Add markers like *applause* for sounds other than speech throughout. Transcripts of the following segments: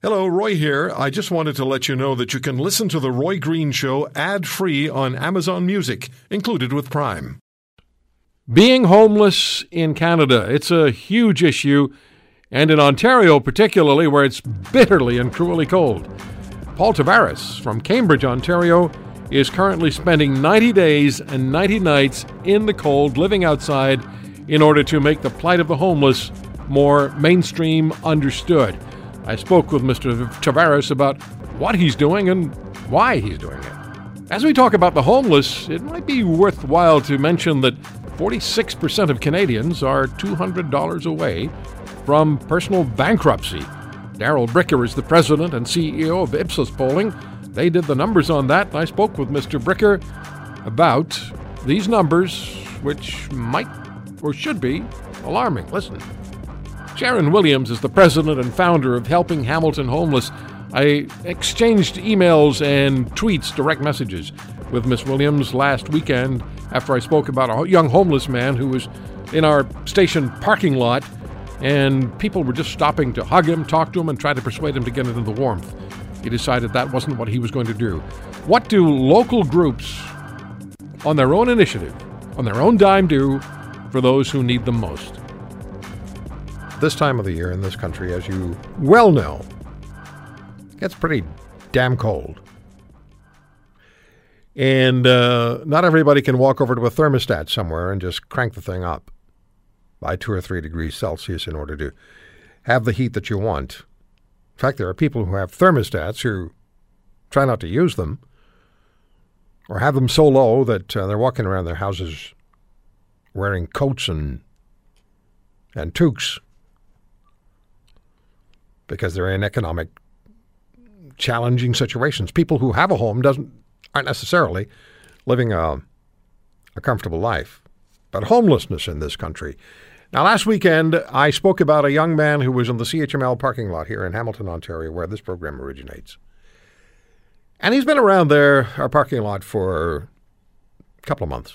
Hello, Roy here. I just wanted to let you know that you can listen to The Roy Green Show ad free on Amazon Music, included with Prime. Being homeless in Canada, it's a huge issue, and in Ontario particularly, where it's bitterly and cruelly cold. Paul Tavares from Cambridge, Ontario, is currently spending 90 days and 90 nights in the cold, living outside, in order to make the plight of the homeless more mainstream understood. I spoke with Mr. Tavares about what he's doing and why he's doing it. As we talk about the homeless, it might be worthwhile to mention that 46% of Canadians are $200 away from personal bankruptcy. Darrell Bricker is the president and CEO of Ipsos Polling. They did the numbers on that, and I spoke with Mr. Bricker about these numbers, which might or should be alarming. Listen. Sharon Williams is the president and founder of Helping Hamilton Homeless. I exchanged emails and tweets, direct messages, with Miss Williams last weekend after I spoke about a young homeless man who was in our station parking lot, and people were just stopping to hug him, talk to him, and try to persuade him to get into the warmth. He decided that wasn't what he was going to do. What do local groups, on their own initiative, on their own dime, do for those who need them most? This time of the year in this country, as you well know, gets pretty damn cold. And uh, not everybody can walk over to a thermostat somewhere and just crank the thing up by two or three degrees Celsius in order to have the heat that you want. In fact, there are people who have thermostats who try not to use them or have them so low that uh, they're walking around their houses wearing coats and and toques because they're in economic challenging situations. People who have a home doesn't aren't necessarily living a, a comfortable life, but homelessness in this country. Now, last weekend, I spoke about a young man who was in the CHML parking lot here in Hamilton, Ontario, where this program originates. And he's been around there, our parking lot, for a couple of months.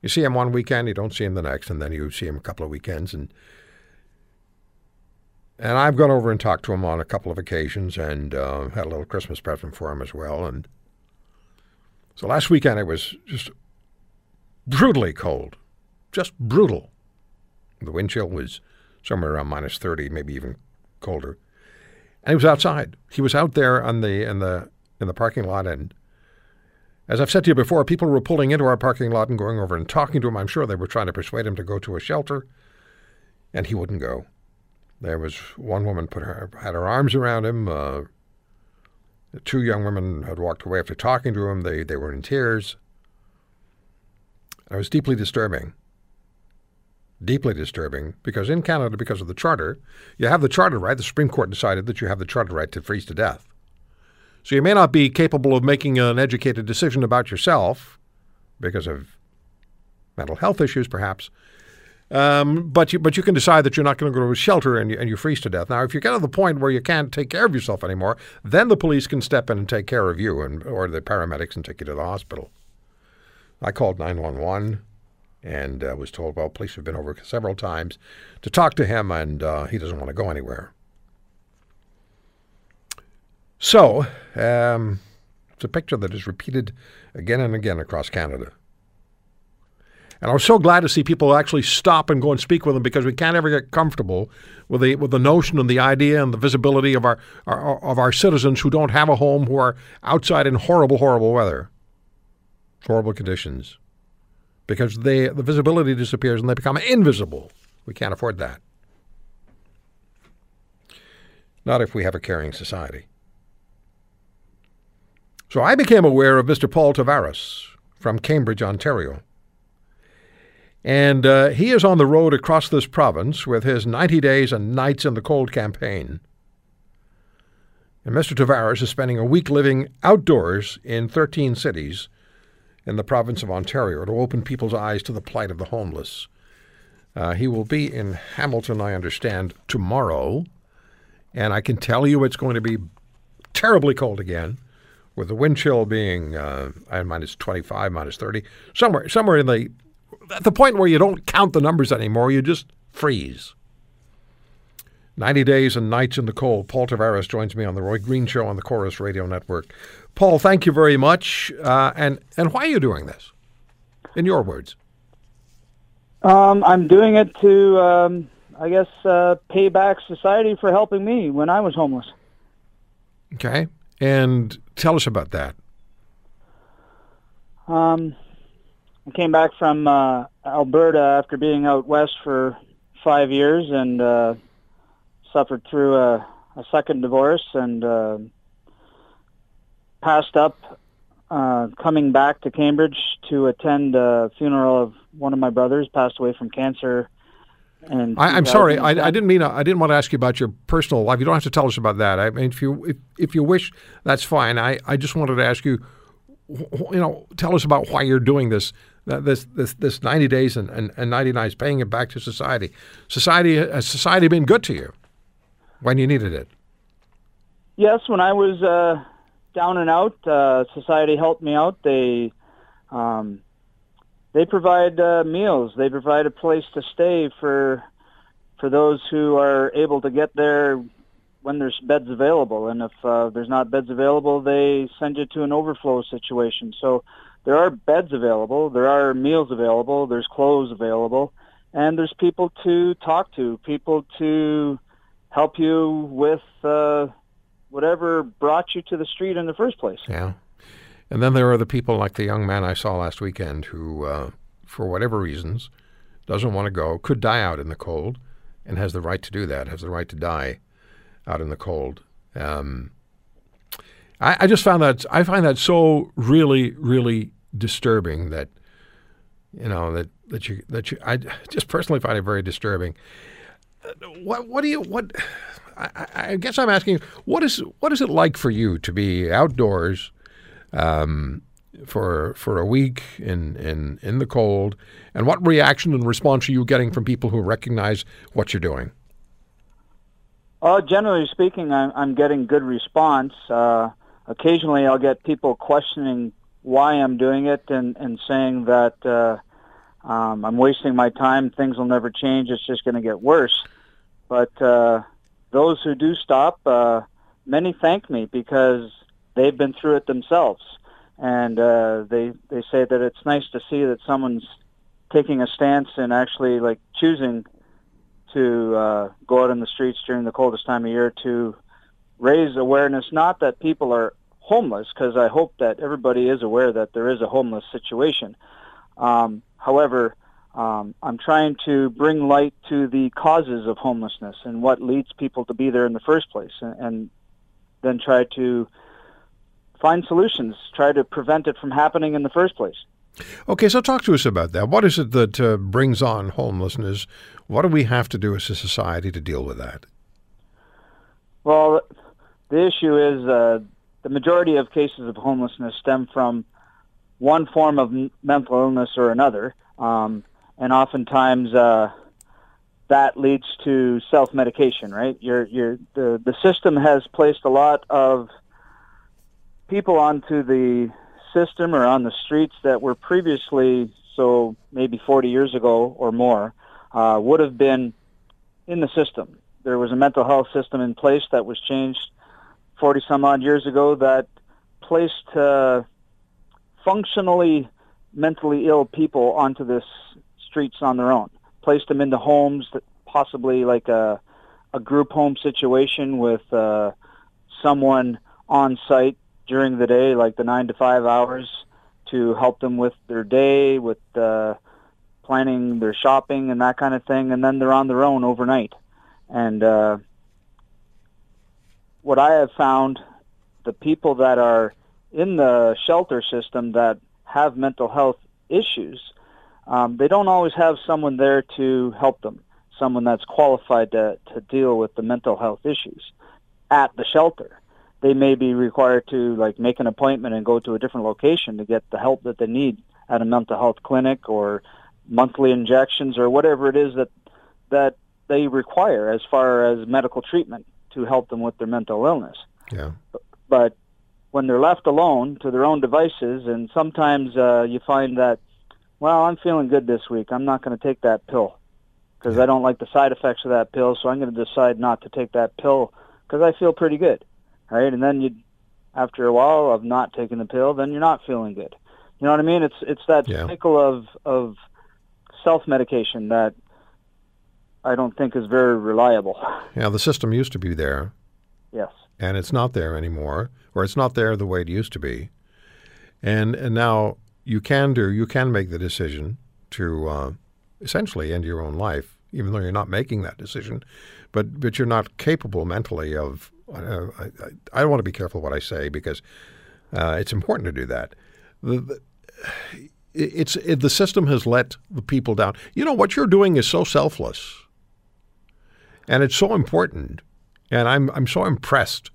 You see him one weekend, you don't see him the next, and then you see him a couple of weekends, and and I've gone over and talked to him on a couple of occasions and uh, had a little Christmas present for him as well. And so last weekend it was just brutally cold, just brutal. The wind chill was somewhere around minus 30, maybe even colder. And he was outside. He was out there on the in the in the parking lot and as I've said to you before, people were pulling into our parking lot and going over and talking to him. I'm sure they were trying to persuade him to go to a shelter, and he wouldn't go. There was one woman put her had her arms around him. Uh, two young women had walked away after talking to him. They they were in tears. It was deeply disturbing. Deeply disturbing because in Canada, because of the charter, you have the charter right. The Supreme Court decided that you have the charter right to freeze to death. So you may not be capable of making an educated decision about yourself because of mental health issues, perhaps, um, but you but you can decide that you're not going to go to a shelter and you, and you freeze to death. Now, if you get to the point where you can't take care of yourself anymore, then the police can step in and take care of you, and or the paramedics and take you to the hospital. I called 911 and uh, was told, well, police have been over several times to talk to him, and uh, he doesn't want to go anywhere. So, um, it's a picture that is repeated again and again across Canada. And I was so glad to see people actually stop and go and speak with them because we can't ever get comfortable with the with the notion and the idea and the visibility of our, our of our citizens who don't have a home, who are outside in horrible, horrible weather, horrible conditions, because they the visibility disappears and they become invisible. We can't afford that. Not if we have a caring society. So I became aware of Mr. Paul Tavares from Cambridge, Ontario. And uh, he is on the road across this province with his 90 Days and Nights in the Cold campaign. And Mr. Tavares is spending a week living outdoors in 13 cities in the province of Ontario to open people's eyes to the plight of the homeless. Uh, he will be in Hamilton, I understand, tomorrow. And I can tell you it's going to be terribly cold again, with the wind chill being uh, minus 25, minus 30, somewhere, somewhere in the at the point where you don't count the numbers anymore, you just freeze. 90 Days and Nights in the Cold. Paul Tavares joins me on the Roy Green Show on the Corus Radio Network. Paul, thank you very much. Uh, and, and why are you doing this? In your words. Um, I'm doing it to, um, I guess, uh, pay back society for helping me when I was homeless. Okay. And tell us about that. Um, I came back from uh, Alberta after being out west for five years and uh, suffered through a, a second divorce and uh, passed up uh, coming back to Cambridge to attend a funeral of one of my brothers, passed away from cancer. And I, am sorry, I, I, didn't mean I didn't want to ask you about your personal life. You don't have to tell us about that. I mean, if you if, if you wish, that's fine. I, I just wanted to ask you, you know, tell us about why you're doing this this this this 90 days and, and, and 90 nights, paying it back to society. Society has society been good to you when you needed it? Yes, when I was uh, down and out, uh, society helped me out. They um, they provide uh, meals. They provide a place to stay for for those who are able to get there when there's beds available. And if uh, there's not beds available, they send you to an overflow situation. So there are beds available, there are meals available, there's clothes available, and there's people to talk to, people to help you with uh, whatever brought you to the street in the first place. Yeah. And then there are the people like the young man I saw last weekend who, uh, for whatever reasons, doesn't want to go, could die out in the cold, and has the right to do that, has the right to die out in the cold. Um, I, I just found that I find that so really, really disturbing that you know that that you that you I just personally find it very disturbing. What what do you what? I, I guess I'm asking what is what is it like for you to be outdoors um, for for a week in, in in the cold, and what reaction and response are you getting from people who recognize what you're doing? Uh, generally speaking, I'm, I'm getting good response. Uh, occasionally, I'll get people questioning why I'm doing it and, and saying that uh, um, I'm wasting my time. Things will never change. It's just going to get worse. But uh, those who do stop, uh, many thank me because they've been through it themselves, and uh, they they say that it's nice to see that someone's taking a stance and actually like choosing to uh, go out in the streets during the coldest time of year to raise awareness. Not that people are homeless, because I hope that everybody is aware that there is a homeless situation. Um, however, um, I'm trying to bring light to the causes of homelessness and what leads people to be there in the first place, and, and then try to find solutions, try to prevent it from happening in the first place. Okay, so talk to us about that. What is it that uh, brings on homelessness? What do we have to do as a society to deal with that? Well, the issue is uh, the majority of cases of homelessness stem from one form of mental illness or another. Um, and oftentimes uh, that leads to self-medication. Right? You're, you're, the the system has placed a lot of people onto the system or on the streets that were previously, so maybe 40 years ago or more, uh, would have been in the system. There was a mental health system in place that was changed 40 some odd years ago that placed uh, functionally mentally ill people onto this streets on their own. Placed them into homes that possibly like a a group home situation with uh, someone on site during the day, like the nine to five hours, to help them with their day, with uh, planning their shopping and that kind of thing, and then they're on their own overnight. And uh, what I have found, the people that are in the shelter system that have mental health issues um, they don't always have someone there to help them, someone that's qualified to, to deal with the mental health issues at the shelter. They may be required to like make an appointment and go to a different location to get the help that they need at a mental health clinic or monthly injections or whatever it is that that they require as far as medical treatment to help them with their mental illness. Yeah. But when they're left alone to their own devices, and sometimes uh, you find that well, I'm feeling good this week. I'm not going to take that pill. because I don't like the side effects of that pill. So I'm going to decide not to take that pill because I feel pretty good, right? And then you, after a while of not taking the pill, then you're not feeling good. You know what I mean? It's it's that Yeah. cycle of of self medication that I don't think is very reliable. *laughs* Yeah, the system used to be there, yes. and it's not there anymore, or it's not there the way it used to be. And and now you can do you can make the decision to uh, essentially end your own life, even though you're not making that decision, but but you're not capable mentally of. Uh, I, I, I want to be careful what I say because uh, it's important to do that. The, the, it's it, the system has let the people down. You know what you're doing is so selfless, and it's so important. And I'm I'm so impressed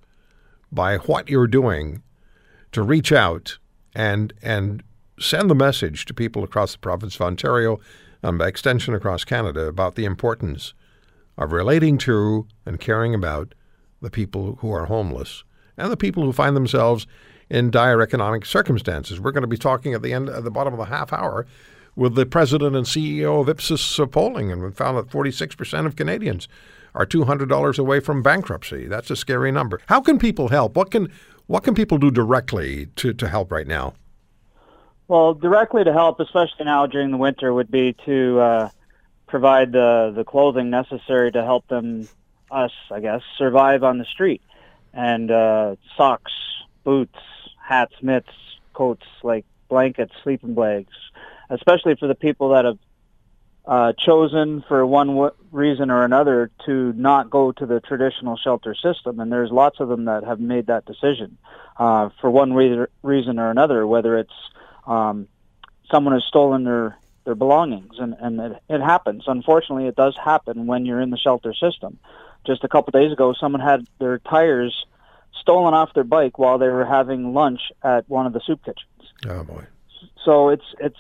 by what you're doing to reach out and and send the message to people across the province of Ontario and by extension across Canada about the importance of relating to and caring about the people who are homeless and the people who find themselves in dire economic circumstances. We're going to be talking at the end at the bottom of the half hour with the president and CEO of Ipsos polling, and we found that 46% of Canadians are $200 away from bankruptcy. That's a scary number. How can people help? What can what can people do directly to, to help right now? Well, directly to help, especially now during the winter, would be to uh, provide the the clothing necessary to help them, us, I guess, survive on the street, and uh, socks, boots, hats, mitts, coats, like blankets, sleeping bags, especially for the people that have uh, chosen for one w- reason or another to not go to the traditional shelter system, and there's lots of them that have made that decision uh, for one re- reason or another, whether it's um, someone has stolen their their belongings, and and it, it happens. Unfortunately, it does happen when you're in the shelter system. Just a couple days ago, someone had their tires stolen off their bike while they were having lunch at one of the soup kitchens. Oh boy. So it's it's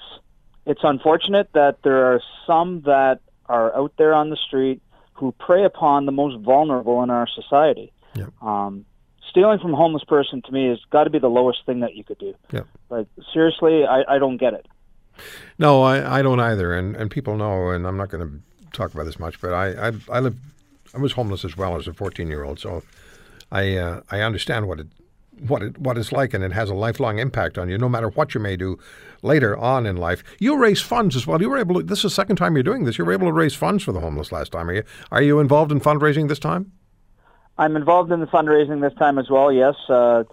it's unfortunate that there are some that are out there on the street who prey upon the most vulnerable in our society. Um, stealing from a homeless person to me has got to be the lowest thing that you could do. Yep. Like seriously, I, I don't get it. No, I, I don't either, and, and people know, and I'm not going to talk about this much, but I, I I live I was homeless as well as a 14 year old, so I uh, I understand what it what it what it's like, and it has a lifelong impact on you, no matter what you may do later on in life. You raise funds as well. You were able. To, this is the second time you're doing this. You were able to raise funds for the homeless last time. Are you are you involved in fundraising this time? I'm involved in the fundraising this time as well. Yes, uh,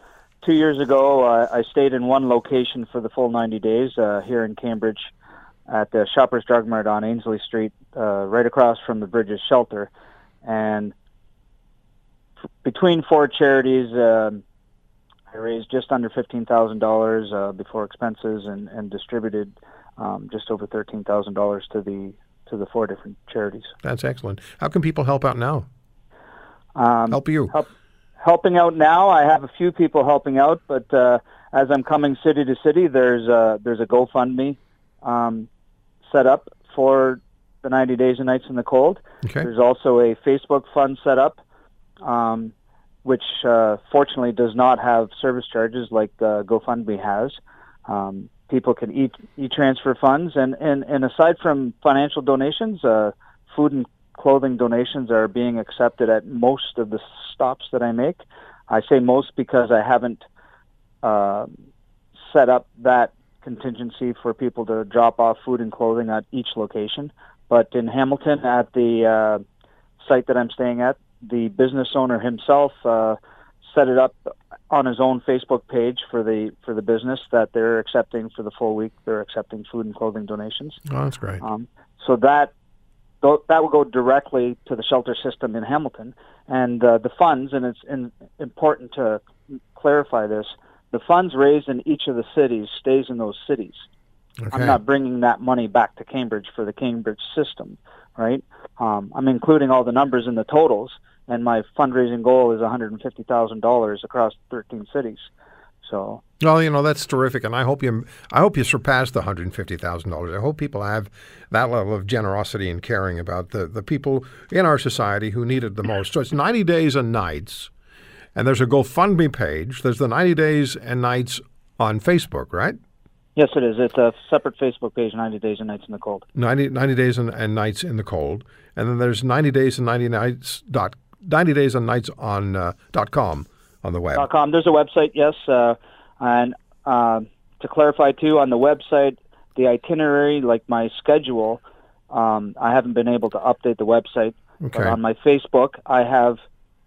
two years ago uh, I stayed in one location for the full 90 days uh, here in Cambridge at the Shoppers Drug Mart on Ainslie Street, uh, right across from the Bridges Shelter, and between four charities. um I raised just under fifteen thousand dollars uh, before expenses, and, and distributed um, just over thirteen thousand dollars to the to the four different charities. That's excellent. How can people help out now? Um, Help you. help, helping out now. I have a few people helping out, but uh, as I'm coming city to city, there's a, there's a GoFundMe um, set up for the 90 days and nights in the cold. Okay. There's also a Facebook fund set up, um, which uh, fortunately does not have service charges like uh, GoFundMe has. Um, people can e e transfer funds, and, and and aside from financial donations, uh, food and clothing donations are being accepted at most of the stops that I make. I say most because I haven't uh, set up that contingency for people to drop off food and clothing at each location. But in Hamilton, at the uh, site that I'm staying at, the business owner himself uh, set it up on his own Facebook page for the for the business that they're accepting for the full week. They're accepting food and clothing donations. Oh, that's great. Um, so that that will go directly to the shelter system in Hamilton, and uh, the funds. And it's in, important to clarify this: the funds raised in each of the cities stays in those cities. Okay. I'm not bringing that money back to Cambridge for the Cambridge system, right? Um, I'm including all the numbers in the totals, and my fundraising goal is $150,000 across 13 cities. So Well, you know that's terrific, and I hope you I hope you surpass the hundred and fifty thousand dollars. I hope people have that level of generosity and caring about the the people in our society who need it the most. So it's ninety days and nights, and there's a GoFundMe page. There's the ninety days and nights on Facebook, right? Yes, it is. It's a separate Facebook page, 90 Days and Nights in the Cold. 90, 90 Days and, and Nights in the Cold. And then there's 90 Days and 90 Nights dot, 90 Days and Nights on uh, dot com on the web. Dot com. There's a website, yes. Uh, and uh, to clarify, too, on the website, the itinerary, like my schedule, um, I haven't been able to update the website. Okay. But on my Facebook, I have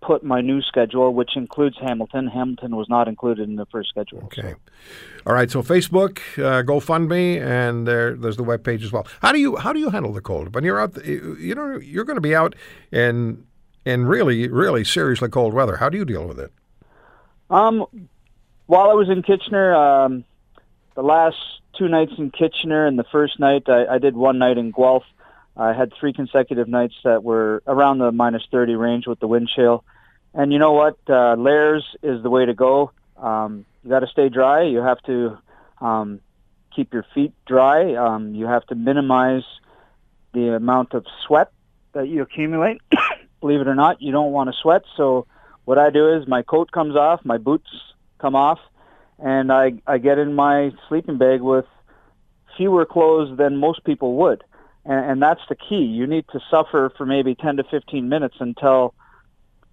put my new schedule, which includes Hamilton. Hamilton was not included in the first schedule. Okay. All right. So Facebook, uh, GoFundMe, and there, there's the web page as well. How do you how do you handle the cold when you're out? You know, you're going to be out in in really really seriously cold weather. How do you deal with it? Um, while I was in Kitchener, um, the last two nights in Kitchener, and the first night I, I did one night in Guelph. I had three consecutive nights that were around the minus 30 range with the wind chill. And you know what? Uh, layers is the way to go. Um, you got to stay dry. You have to um, keep your feet dry. Um, you have to minimize the amount of sweat that you accumulate. *coughs* Believe it or not, you don't want to sweat. So what I do is my coat comes off, my boots come off, and I, I get in my sleeping bag with fewer clothes than most people would and, and that's the key. You need to suffer for maybe 10 to 15 minutes until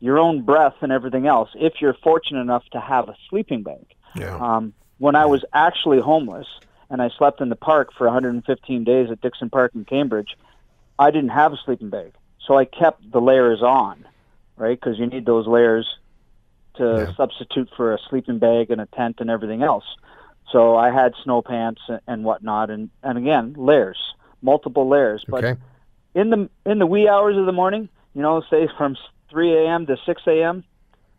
your own breath and everything else, if you're fortunate enough to have a sleeping bag. Yeah. Um, when I was actually homeless and I slept in the park for 115 days at Dickson Park in Cambridge, I didn't have a sleeping bag. So I kept the layers on, right? Because you need those layers to Yeah. substitute for a sleeping bag and a tent and everything else. So I had snow pants and- and whatnot, and, and again, layers, multiple layers. But Okay. in the in the wee hours of the morning, you know, say from 3 a.m. to 6 a.m.,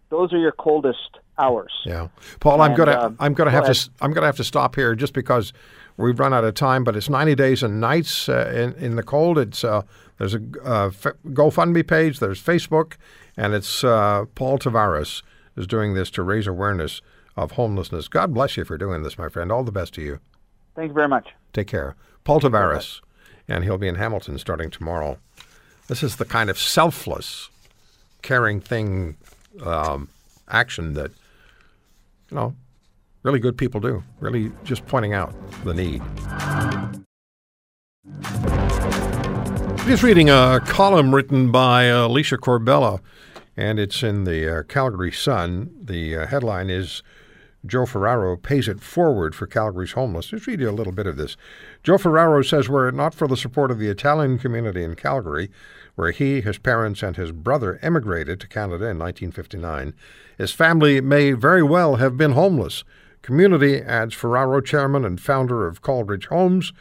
those are your coldest hours. Yeah, Paul, I'm gonna um, I'm gonna go have to I'm gonna have to stop here just because we've run out of time. But it's 90 days and nights uh, in in the cold. It's uh, there's a uh, GoFundMe page. There's Facebook, and it's uh, Paul Tavares is doing this to raise awareness of homelessness. God bless you for doing this, my friend. All the best to you. Thank you very much. Take care, Paul Tavares, and he'll be in Hamilton starting tomorrow. This is the kind of selfless, caring thing, um, action that you know, really good people do. Really just pointing out the need. Just reading a column written by uh, Alicia Corbella, and it's in the uh, Calgary Sun. The uh, headline is Joe Ferraro pays it forward for Calgary's homeless. Just read you a little bit of this. Joe Ferraro says, were it not for the support of the Italian community in Calgary, where he, his parents, and his brother emigrated to Canada in 1959, his family may very well have been homeless. Community, adds Ferraro, chairman and founder of Calbridge Homes,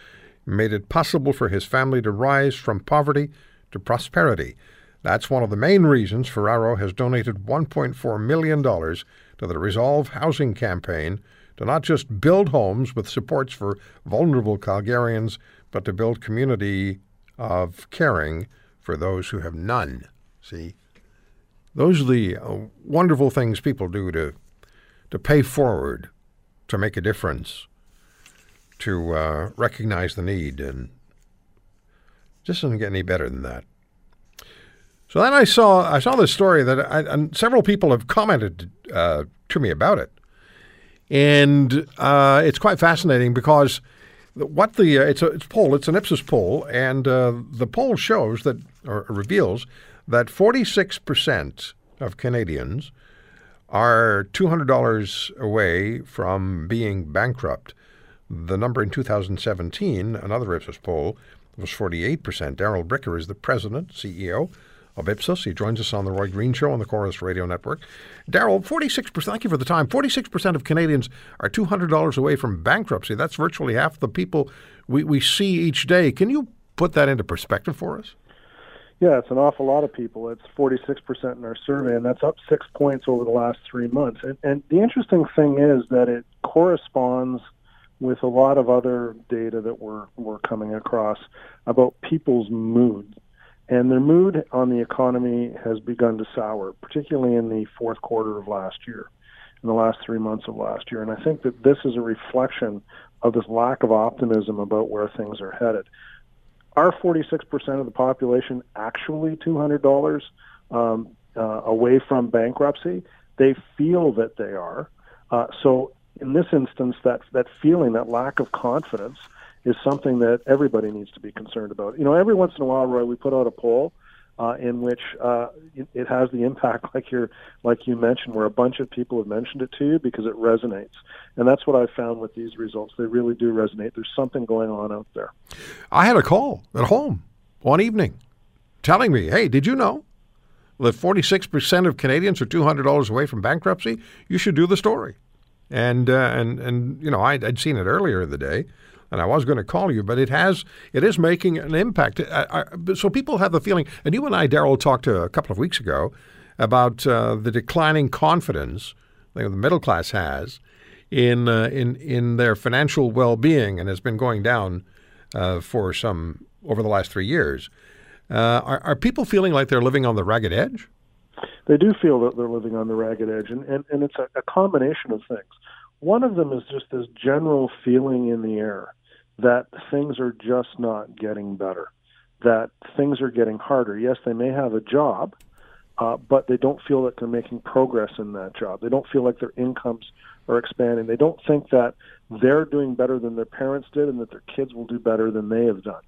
made it possible for his family to rise from poverty to prosperity. That's one of the main reasons Ferraro has donated $1.4 million to the Resolve Housing Campaign to not just build homes with supports for vulnerable Calgarians, but to build community of caring for those who have none. See, those are the uh, wonderful things people do to to pay forward, to make a difference, to uh, recognize the need, and just doesn't get any better than that. So then I saw I saw this story that I, and several people have commented uh, to me about it, and uh, it's quite fascinating because what the uh, it's a it's poll it's an Ipsos poll and uh, the poll shows that or reveals that 46 percent of Canadians are $200 away from being bankrupt. The number in 2017, another Ipsos poll, was 48%. Darrell Bricker is the president, CEO of Ipsos. He joins us on the Roy Green Show on the Corus Radio Network. Darrell, 46%, thank you for the time. 46% of Canadians are $200 away from bankruptcy. That's virtually half the people we, we see each day. Can you put that into perspective for us? Yeah, it's an awful lot of people. It's 46% in our survey, and that's up six points over the last three months. And, and the interesting thing is that it corresponds with a lot of other data that we're, we're coming across about people's mood. And their mood on the economy has begun to sour, particularly in the fourth quarter of last year, in the last three months of last year. And I think that this is a reflection of this lack of optimism about where things are headed are 46% of the population actually $200 um, uh, away from bankruptcy? They feel that they are. Uh, so in this instance, that that feeling, that lack of confidence, is something that everybody needs to be concerned about. You know, every once in a while, Roy, we put out a poll uh, in which uh, it, it, has the impact, *laughs* like you like you mentioned, where a bunch of people have mentioned it to you because it resonates, and that's what I've found with these results. They really do resonate. There's something going on out there. I had a call at home one evening, telling me, "Hey, did you know?" that 46% of Canadians are $200 away from bankruptcy, you should do the story. And, uh, and, and you know, I'd, I'd, seen it earlier in the day, and I was going to call you, but it has it is making an impact. I, I, so people have the feeling, and you and I, Darrell, talked a couple of weeks ago about uh, the declining confidence the middle class has in uh, in in their financial well being, and has been going down uh, for some over the last three years. Uh, are, are people feeling like they're living on the ragged edge? They do feel that they're living on the ragged edge, and, and, and it's a, a combination of things. One of them is just this general feeling in the air that things are just not getting better, that things are getting harder. Yes, they may have a job, uh, but they don't feel that they're making progress in that job. They don't feel like their incomes are expanding. They don't think that they're doing better than their parents did and that their kids will do better than they have done.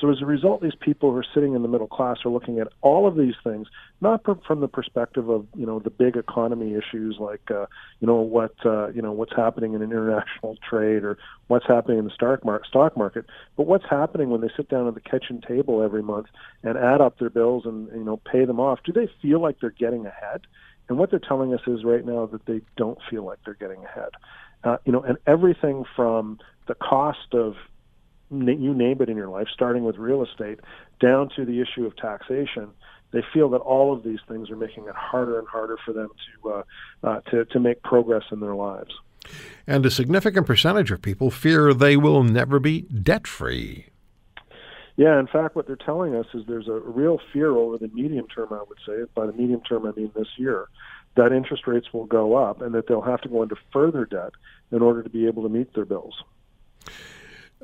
So as a result, these people who are sitting in the middle class are looking at all of these things, not from the perspective of you know the big economy issues like uh, you know what uh, you know what's happening in international trade or what's happening in the stock market, stock market, but what's happening when they sit down at the kitchen table every month and add up their bills and you know pay them off. Do they feel like they're getting ahead? And what they're telling us is right now that they don't feel like they're getting ahead. Uh, you know, and everything from the cost of you name it in your life, starting with real estate, down to the issue of taxation. They feel that all of these things are making it harder and harder for them to uh, uh, to, to make progress in their lives. And a significant percentage of people fear they will never be debt free. Yeah, in fact, what they're telling us is there's a real fear over the medium term, I would say. By the medium term, I mean this year, that interest rates will go up and that they'll have to go into further debt in order to be able to meet their bills.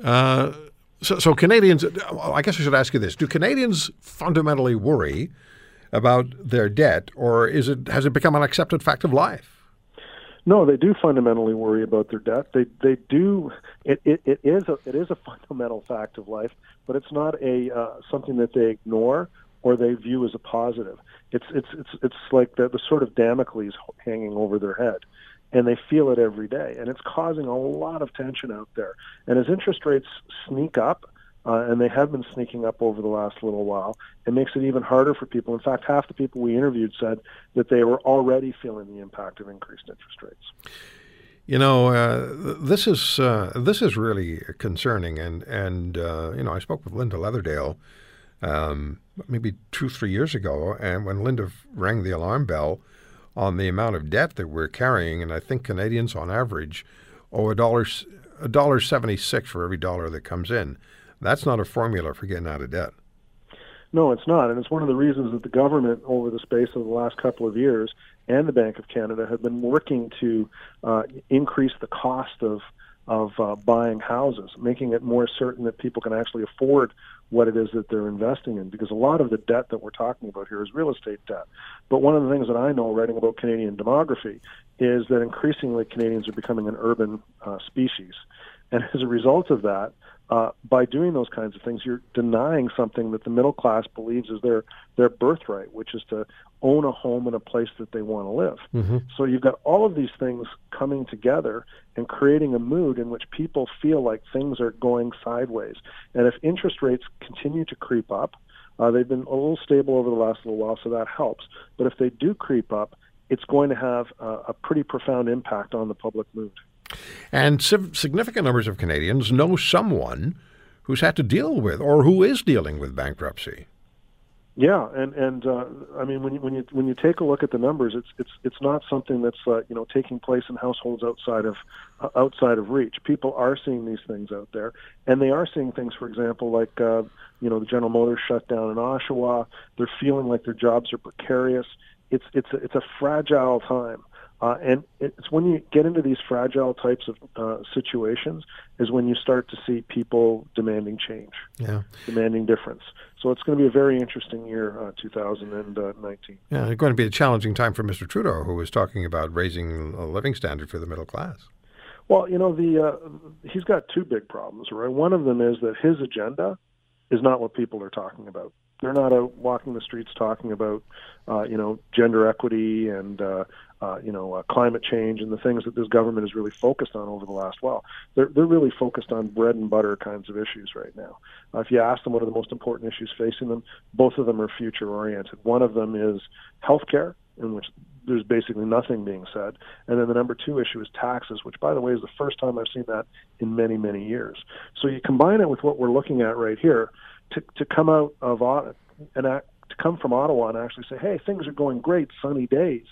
Uh, so, so Canadians, I guess I should ask you this: Do Canadians fundamentally worry about their debt, or is it has it become an accepted fact of life? No, they do fundamentally worry about their debt. They they do. It, it, it is a it is a *laughs* fundamental fact of life, but it's not a uh, something that they ignore or they view as a positive. It's it's it's it's like the, the sort of Damocles hanging over their head and they feel it every day. And it's causing a lot of tension out there. And as interest rates sneak up, uh, and they have been sneaking up over the last little while, it makes it even harder for people. In fact, half the people we interviewed said that they were already feeling the impact of increased interest rates. You know, uh, this is uh, this is really concerning, and and uh, you know, I spoke with Linda Leatherdale um, maybe two three years ago, and when Linda rang the alarm bell, on the amount of debt that we're carrying, and I think Canadians on average owe a dollar a dollar seventy six for every dollar that comes in. That's not a formula for getting out of debt. No, it's not, and it's one of the reasons that the government, over the space of the last couple of years, and the Bank of Canada have been working to uh, increase the cost of of uh, buying houses, making it more certain that people can actually afford what it is that they're investing in because a lot of the debt that we're talking about here is real estate debt. But one of the things that I know writing about Canadian demography is that increasingly Canadians are becoming an urban uh, species. And *laughs* as a result of that, uh, by doing those kinds of things, you're denying something that the middle class believes is their their birthright, which is to own a home in a place that they want to live. Mm-hmm. So you've got all of these things coming together and creating a mood in which people feel like things are going sideways. And if interest rates continue to creep up, uh, they've been a little stable over the last little while, so that helps. But if they do creep up, it's going to have a pretty profound impact on the public mood. And significant numbers of Canadians know someone who's had to deal with or who is dealing with bankruptcy. Yeah, and and uh, I mean when you when you when you take a look at the numbers, it's it's it's not something that's uh, you know taking place in households outside of uh, outside of reach. People are seeing these things out there, and they are seeing things, for example, like uh, you know the General Motors shutdown in Oshawa. They're feeling like their jobs are precarious. It's it's a, it's a fragile time. Uh, and it's when you get into these fragile types of uh, situations is when you start to see people demanding change, yeah. demanding difference. So it's going to be a very interesting year, uh, 2019. Yeah, it's going to be a challenging time for Mr. Trudeau, who was talking about raising a living standard for the middle class. Well, you know, the uh, he's got two big problems, right? One of them is that his agenda is not what people are talking about. They're not out walking the streets talking about, uh, you know, gender equity and uh, uh, you know uh, climate change and the things that this government is really focused on over the last while. They're they're really focused on bread and butter kinds of issues right now. Uh, if you ask them what are the most important issues facing them, both of them are future oriented. One of them is healthcare, in which there's basically nothing being said. And then the number two issue is taxes, which, by the way, is the first time I've seen that in many, many years. So you combine it with what we're looking at right here to, to come out of and to come from Ottawa and actually say, hey, things are going great, sunny days.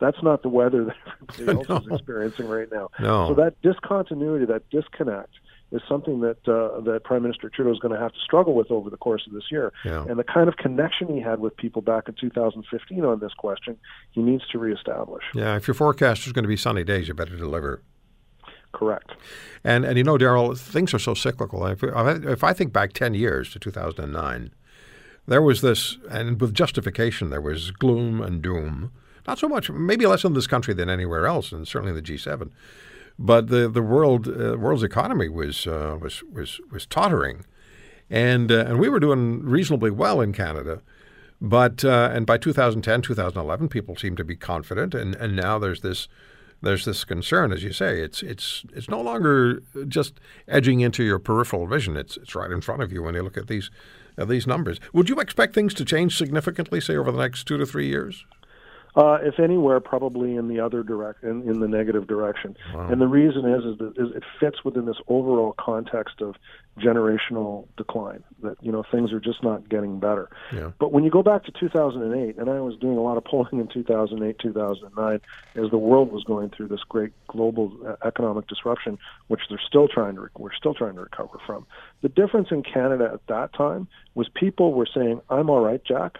That's not the weather that *laughs* everybody else no. is experiencing right now. No. So that discontinuity, that disconnect, is something that uh, that Prime Minister Trudeau is going to have to struggle with over the course of this year. Yeah. And the kind of connection he had with people back in 2015 on this question, he needs to reestablish. Yeah, if your forecast is going to be sunny days, you better deliver. Correct. And and you know, Darrell, things are so cyclical. If, if I think back 10 years to 2009, there was this, and with justification, there was gloom and doom. Not so much, maybe less in this country than anywhere else, and certainly in the G7. But the the world uh, world's economy was uh, was was was tottering, and uh, and we were doing reasonably well in Canada. But uh, and by 2010, 2011, people seemed to be confident, and, and now there's this there's this concern, as you say. It's it's it's no longer just edging into your peripheral vision. It's it's right in front of you when you look at these at these numbers. Would you expect things to change significantly, say over the next two to three years? Uh, if anywhere, probably in the other direct, in, in the negative direction. Wow. And the reason is, is that is it fits within this overall context of generational decline. That you know things are just not getting better. Yeah. But when you go back to 2008, and I was doing a lot of polling in 2008, 2009, as the world was going through this great global uh, economic disruption, which they're still trying to we're still trying to recover from. The difference in Canada at that time was people were saying, "I'm all right, Jack."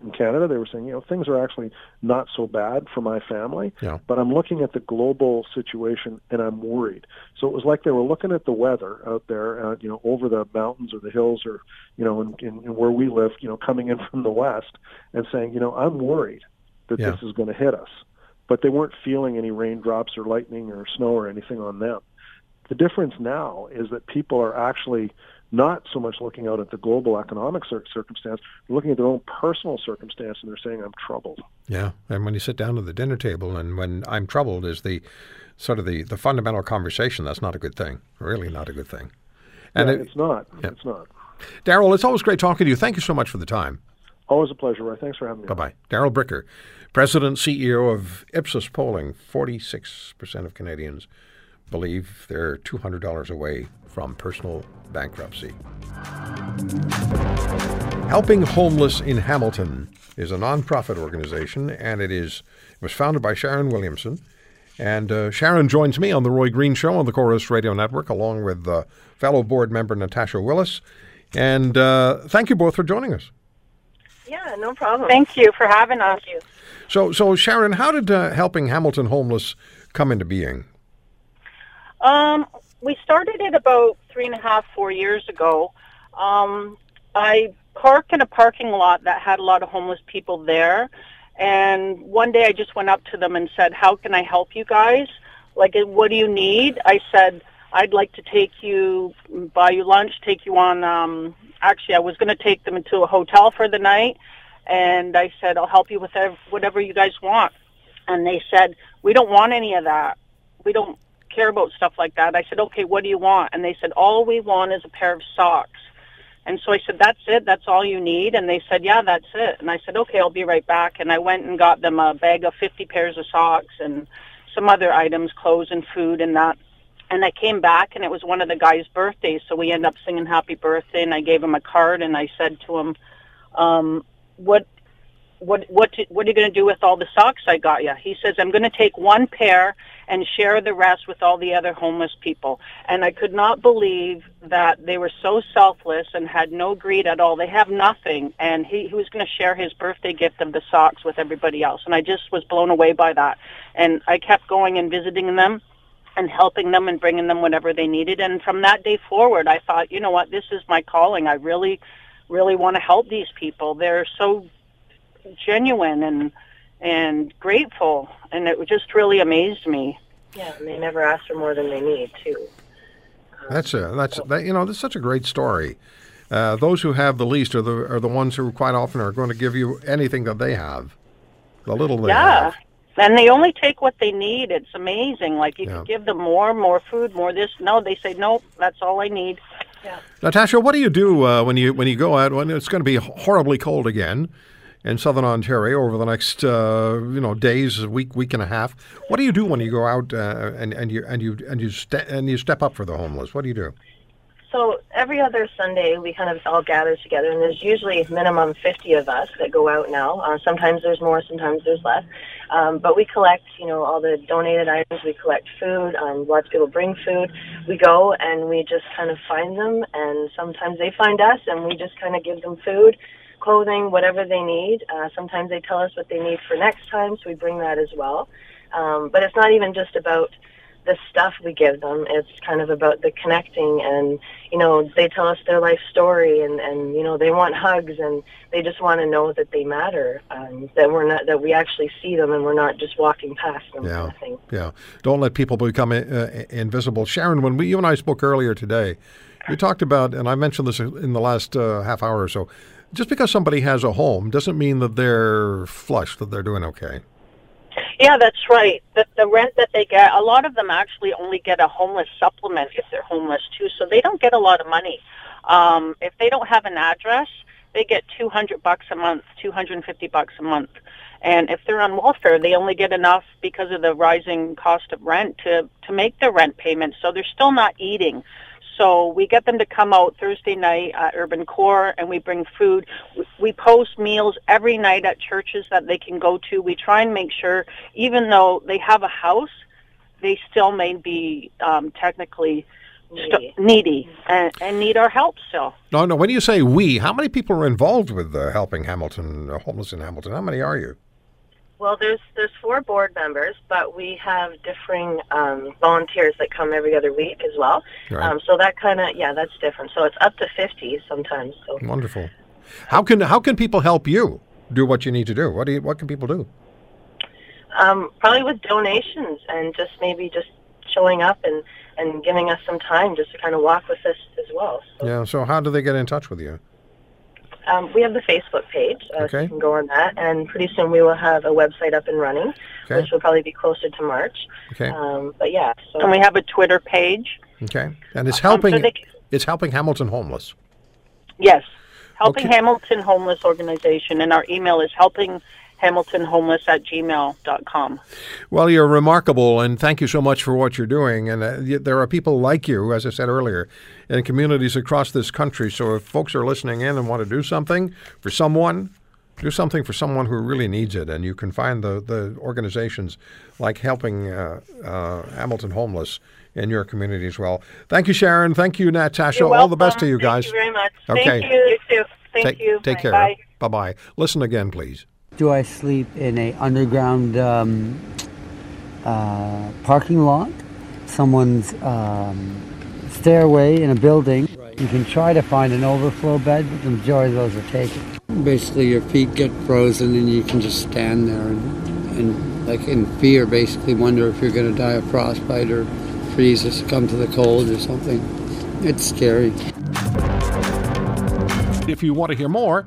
In Canada, they were saying, you know, things are actually not so bad for my family, yeah. but I'm looking at the global situation and I'm worried. So it was like they were looking at the weather out there, uh, you know, over the mountains or the hills or, you know, in, in, in where we live, you know, coming in *laughs* from the west and saying, you know, I'm worried that yeah. this is going to hit us. But they weren't feeling any raindrops or lightning or snow or anything on them. The difference now is that people are actually not so much looking out at the global economic cir- circumstance, looking at their own personal circumstance, and they're saying, "I'm troubled." Yeah, and when you sit down at the dinner table, and when "I'm troubled" is the sort of the, the fundamental conversation, that's not a good thing. Really, not a good thing. And yeah, it, it's not. Yeah. It's not. Darrell, it's always great talking to you. Thank you so much for the time. Always a pleasure, Roy. Thanks for having me. Bye bye. Darrell Bricker, President CEO of Ipsos Polling. Forty six percent of Canadians believe they're $200 away from personal bankruptcy. Helping Homeless in Hamilton is a nonprofit organization, and it is it was founded by Sharon Williamson. And uh, Sharon joins me on the Roy Green Show on the Corus Radio Network, along with uh, fellow board member Natasha Willis. And uh, thank you both for joining us. Yeah, no problem. Thank you for having us. So, so Sharon, how did uh, Helping Hamilton Homeless come into being? Um, we started it about three and a half, four years ago. Um, I parked in a parking lot that had a lot of homeless people there. And one day I just went up to them and said, How can I help you guys? Like, what do you need? I said, I'd like to take you, buy you lunch, take you on. Um, actually, I was going to take them into a hotel for the night. And I said, I'll help you with whatever you guys want. And they said, We don't want any of that. We don't care about stuff like that. I said, okay, what do you want? And they said, all we want is a pair of socks. And so I said, that's it? That's all you need? And they said, yeah, that's it. And I said, okay, I'll be right back. And I went and got them a bag of 50 pairs of socks and some other items, clothes and food and that. And I came back and it was one of the guy's birthdays. So we ended up singing happy birthday and I gave him a card and I said to him, um, what what what what are you going to do with all the socks I got you? He says I'm going to take one pair and share the rest with all the other homeless people. And I could not believe that they were so selfless and had no greed at all. They have nothing, and he, he was going to share his birthday gift of the socks with everybody else. And I just was blown away by that. And I kept going and visiting them and helping them and bringing them whatever they needed. And from that day forward, I thought, you know what, this is my calling. I really, really want to help these people. They're so genuine and and grateful, and it just really amazed me. Yeah, and they never ask for more than they need too. That's a that's that, you know that's such a great story. Uh, those who have the least are the are the ones who quite often are going to give you anything that they have, the little they yeah. have. And they only take what they need. It's amazing. Like you Yeah. could give them more, more food, more this. No, they say nope. That's all I need. Natasha, what do you do uh, when you when you go out when it's going to be horribly cold again in southern Ontario over the next uh, you know days, week, week and a half? What do you do when you go out uh, and and you and you and you and you step up for the homeless? What do you do? So every other Sunday, we kind of all gather together, and there's usually minimum 50 of us that go out now. Uh, sometimes there's more, sometimes there's less. Um, but we collect, you know, all the donated items. We collect food. Um, lots of people bring food. We go and we just kind of find them, and sometimes they find us, and we just kind of give them food, clothing, whatever they need. Uh, sometimes they tell us what they need for next time, so we bring that as well. Um, but it's not even just about the stuff we give them. It's kind of about the connecting and, you know, they tell us their life story and, and you know, they want hugs and they just want to know that they matter, um, that we're not, that we actually see them and we're not just walking past them Yeah. kind of. Yeah, don't let people become uh, invisible. Sharon, when we, you and I spoke earlier today, you talked about, and I mentioned this in the last uh, half hour or so. Just because somebody has a home doesn't mean that they're flush, that they're doing okay. Yeah, that's right. The, the rent that they get, a lot of them actually only get a homeless supplement if they're homeless too, so they don't get a lot of money. Um, if they don't have an address, they get 200 bucks a month, 250 bucks a month. And if they're on welfare, they only get enough because of the rising cost of rent to, to make their rent payments. So they're still not eating. So we get them to come out Thursday night at Urban Core and we bring food. We- We post meals every night at churches that they can go to. We try and make sure, even though they have a house, they still may be um, technically st- Needy. needy and, and need our help still. No, no. When you say we, how many people are involved with uh, helping Hamilton, uh, homeless in Hamilton? How many are you? Well, there's there's four board members, but we have differing um, volunteers that come every other week as well. Right. Um, so that kind of yeah, that's different. So it's up to 50 sometimes. So Wonderful. How can how can people help you do what you need to do? What do you, what can people do? Um, probably with donations and just maybe just showing up and, and giving us some time just to kind of walk with us as well. So, Yeah. So how do they get in touch with you? Um, we have the Facebook page, uh, so you can go on that, and pretty soon we will have a website up and running, Okay. which will probably be closer to March. Okay. Um, but yeah, so And we have a Twitter page. Okay. And it's Um, so helping. they c- it's helping Hamilton homeless. Yes. Helping Okay. Hamilton Homeless Organization. And our email is helpinghamiltonhomeless at gmail.com. Well, you're remarkable, and thank you so much for what you're doing. And uh, there are people like you, as I said earlier, in communities across this country. So if folks are listening in and want to do something for someone, do something for someone who really needs it. And you can find the, the organizations like Helping uh, uh, Hamilton Homeless in your community as well. Thank you, Sharon. Thank you, Natasha. All the best to you guys. Thank you very much. Okay. Thank you. You too. Thank take, you. Take care. Bye. Bye bye. Listen again, please. Do I sleep in a underground um, uh, parking lot, someone's um, stairway in a building? You can try to find an overflow bed, but the majority of those are taken. Basically, your feet get frozen and you can just stand there and, and like in fear, basically wonder if you're going to die of frostbite or freeze or succumb to the cold or something. It's scary. If you want to hear more,